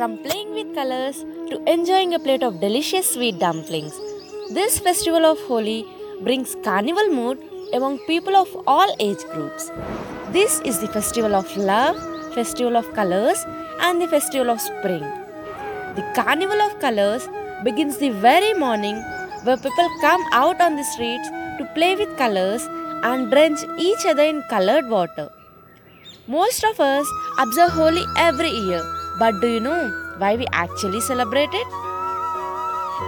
from playing with colors to enjoying a plate of delicious sweet dumplings. This festival of Holi brings carnival mood among people of all age groups. This is the festival of love, festival of colors, and the festival of spring. The carnival of colors begins the very morning where people come out on the streets to play with colors and drench each other in colored water. Most of us observe Holi every year, but do you know why we actually celebrate it?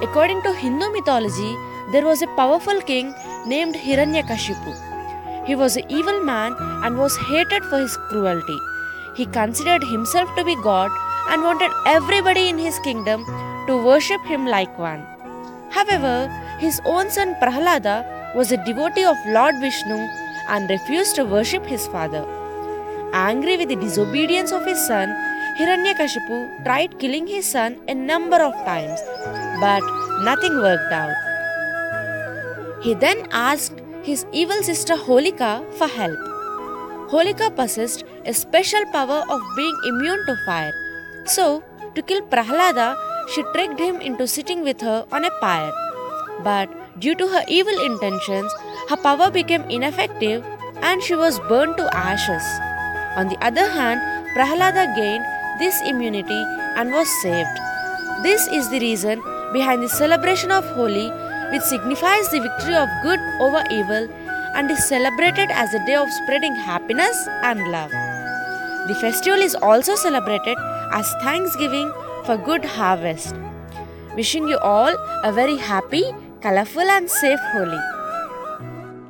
According to Hindu mythology, there was a powerful king named Hiranyakashipu. He was an evil man and was hated for his cruelty. He considered himself to be God and wanted everybody in his kingdom to worship him like one. However, his own son Prahlada was a devotee of Lord Vishnu and refused to worship his father. Angry with the disobedience of his son, Hiranyakashipu tried killing his son a number of times, but nothing worked out. He then asked his evil sister Holika for help. Holika possessed a special power of being immune to fire. So, to kill Prahlada, she tricked him into sitting with her on a pyre. But due to her evil intentions, her power became ineffective and she was burned to ashes. On the other hand, Prahlada gained this immunity and was saved. This is the reason behind the celebration of Holi, which signifies the victory of good over evil and is celebrated as a day of spreading happiness and love. The festival is also celebrated as Thanksgiving for good harvest. Wishing you all a very happy, colorful, and safe Holi.